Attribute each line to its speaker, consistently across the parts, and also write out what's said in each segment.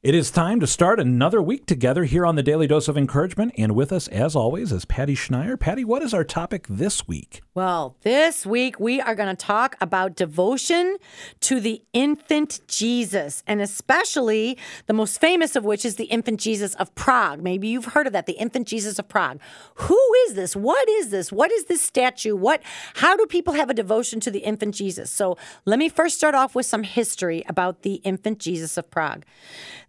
Speaker 1: It is time to start another week together here on the Daily Dose of Encouragement. And with us, as always, is Patty Schneier. Patty, what is our topic this week?
Speaker 2: Well, this week we are going to talk about devotion to the infant Jesus, and especially the most famous of which is the infant Jesus of Prague. Maybe you've heard of that, the infant Jesus of Prague. Who is this? What is this? What is this statue? What how do people have a devotion to the infant Jesus? So, let me first start off with some history about the infant Jesus of Prague.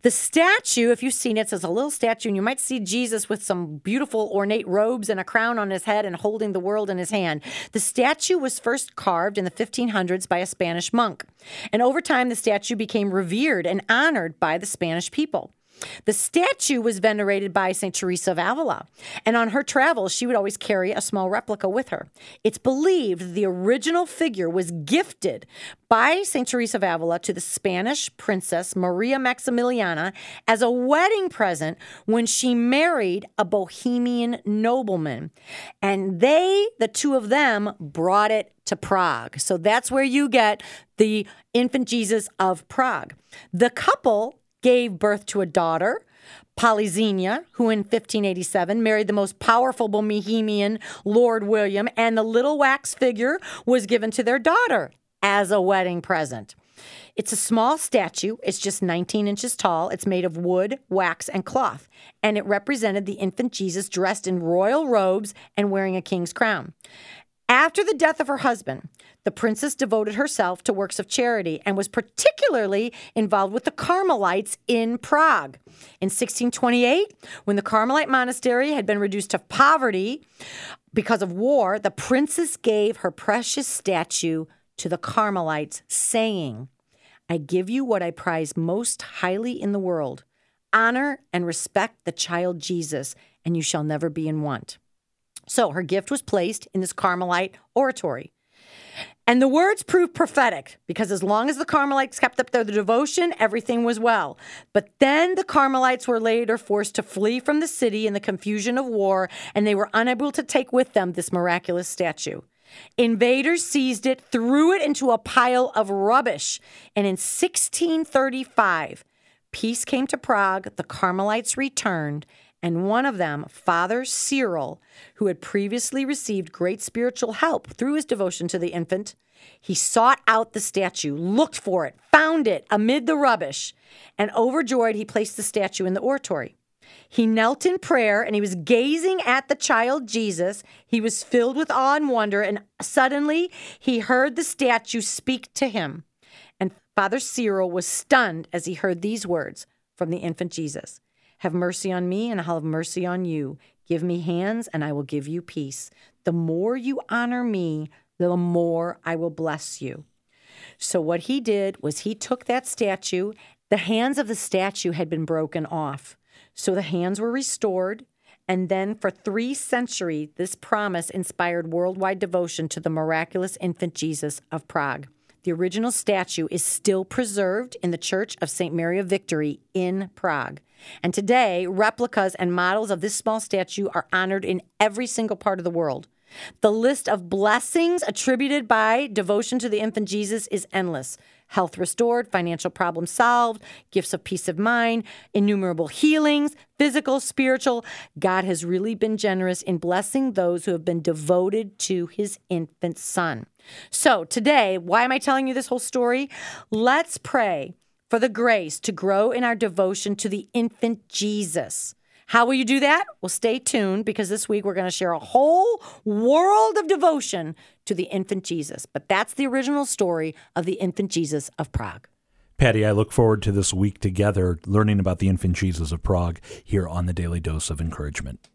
Speaker 2: The statue, if you've seen it, it's a little statue, and you might see Jesus with some beautiful ornate robes and a crown on his head and holding the world in his hand. The statue was first carved in the 1500s by a Spanish monk. And over time, the statue became revered and honored by the Spanish people. The statue was venerated by St. Teresa of Avila, and on her travels, she would always carry a small replica with her. It's believed the original figure was gifted by St. Teresa of Avila to the Spanish princess Maria Maximiliana as a wedding present when she married a Bohemian nobleman. And they, the two of them, brought it to Prague. So that's where you get the infant Jesus of Prague. The couple gave birth to a daughter, Polyxena, who in 1587 married the most powerful Bohemian, Lord William, and the little wax figure was given to their daughter as a wedding present. It's a small statue. It's just 19 inches tall. It's made of wood, wax, and cloth. And it represented the infant Jesus dressed in royal robes and wearing a king's crown. After the death of her husband, the princess devoted herself to works of charity and was particularly involved with the Carmelites in Prague. In 1628, when the Carmelite monastery had been reduced to poverty because of war, the princess gave her precious statue to the Carmelites, saying, I give you what I prize most highly in the world honor and respect the child Jesus, and you shall never be in want. So her gift was placed in this Carmelite oratory. And the words proved prophetic because as long as the Carmelites kept up their devotion, everything was well. But then the Carmelites were later forced to flee from the city in the confusion of war, and they were unable to take with them this miraculous statue. Invaders seized it, threw it into a pile of rubbish, and in 1635, peace came to Prague, the Carmelites returned, and one of them, Father Cyril, who had previously received great spiritual help through his devotion to the infant, he sought out the statue, looked for it, found it amid the rubbish, and overjoyed, he placed the statue in the oratory. He knelt in prayer and he was gazing at the child Jesus. He was filled with awe and wonder, and suddenly he heard the statue speak to him. And Father Cyril was stunned as he heard these words from the infant Jesus have mercy on me, and I'll have mercy on you. Give me hands, and I will give you peace. The more you honor me, the more I will bless you. So, what he did was he took that statue. The hands of the statue had been broken off. So, the hands were restored. And then, for three centuries, this promise inspired worldwide devotion to the miraculous infant Jesus of Prague. The original statue is still preserved in the Church of St. Mary of Victory in Prague. And today, replicas and models of this small statue are honored in every single part of the world. The list of blessings attributed by devotion to the infant Jesus is endless. Health restored, financial problems solved, gifts of peace of mind, innumerable healings, physical, spiritual. God has really been generous in blessing those who have been devoted to his infant son. So, today, why am I telling you this whole story? Let's pray for the grace to grow in our devotion to the infant Jesus. How will you do that? Well, stay tuned because this week we're going to share a whole world of devotion to the infant Jesus. But that's the original story of the infant Jesus of Prague.
Speaker 1: Patty, I look forward to this week together learning about the infant Jesus of Prague here on the Daily Dose of Encouragement.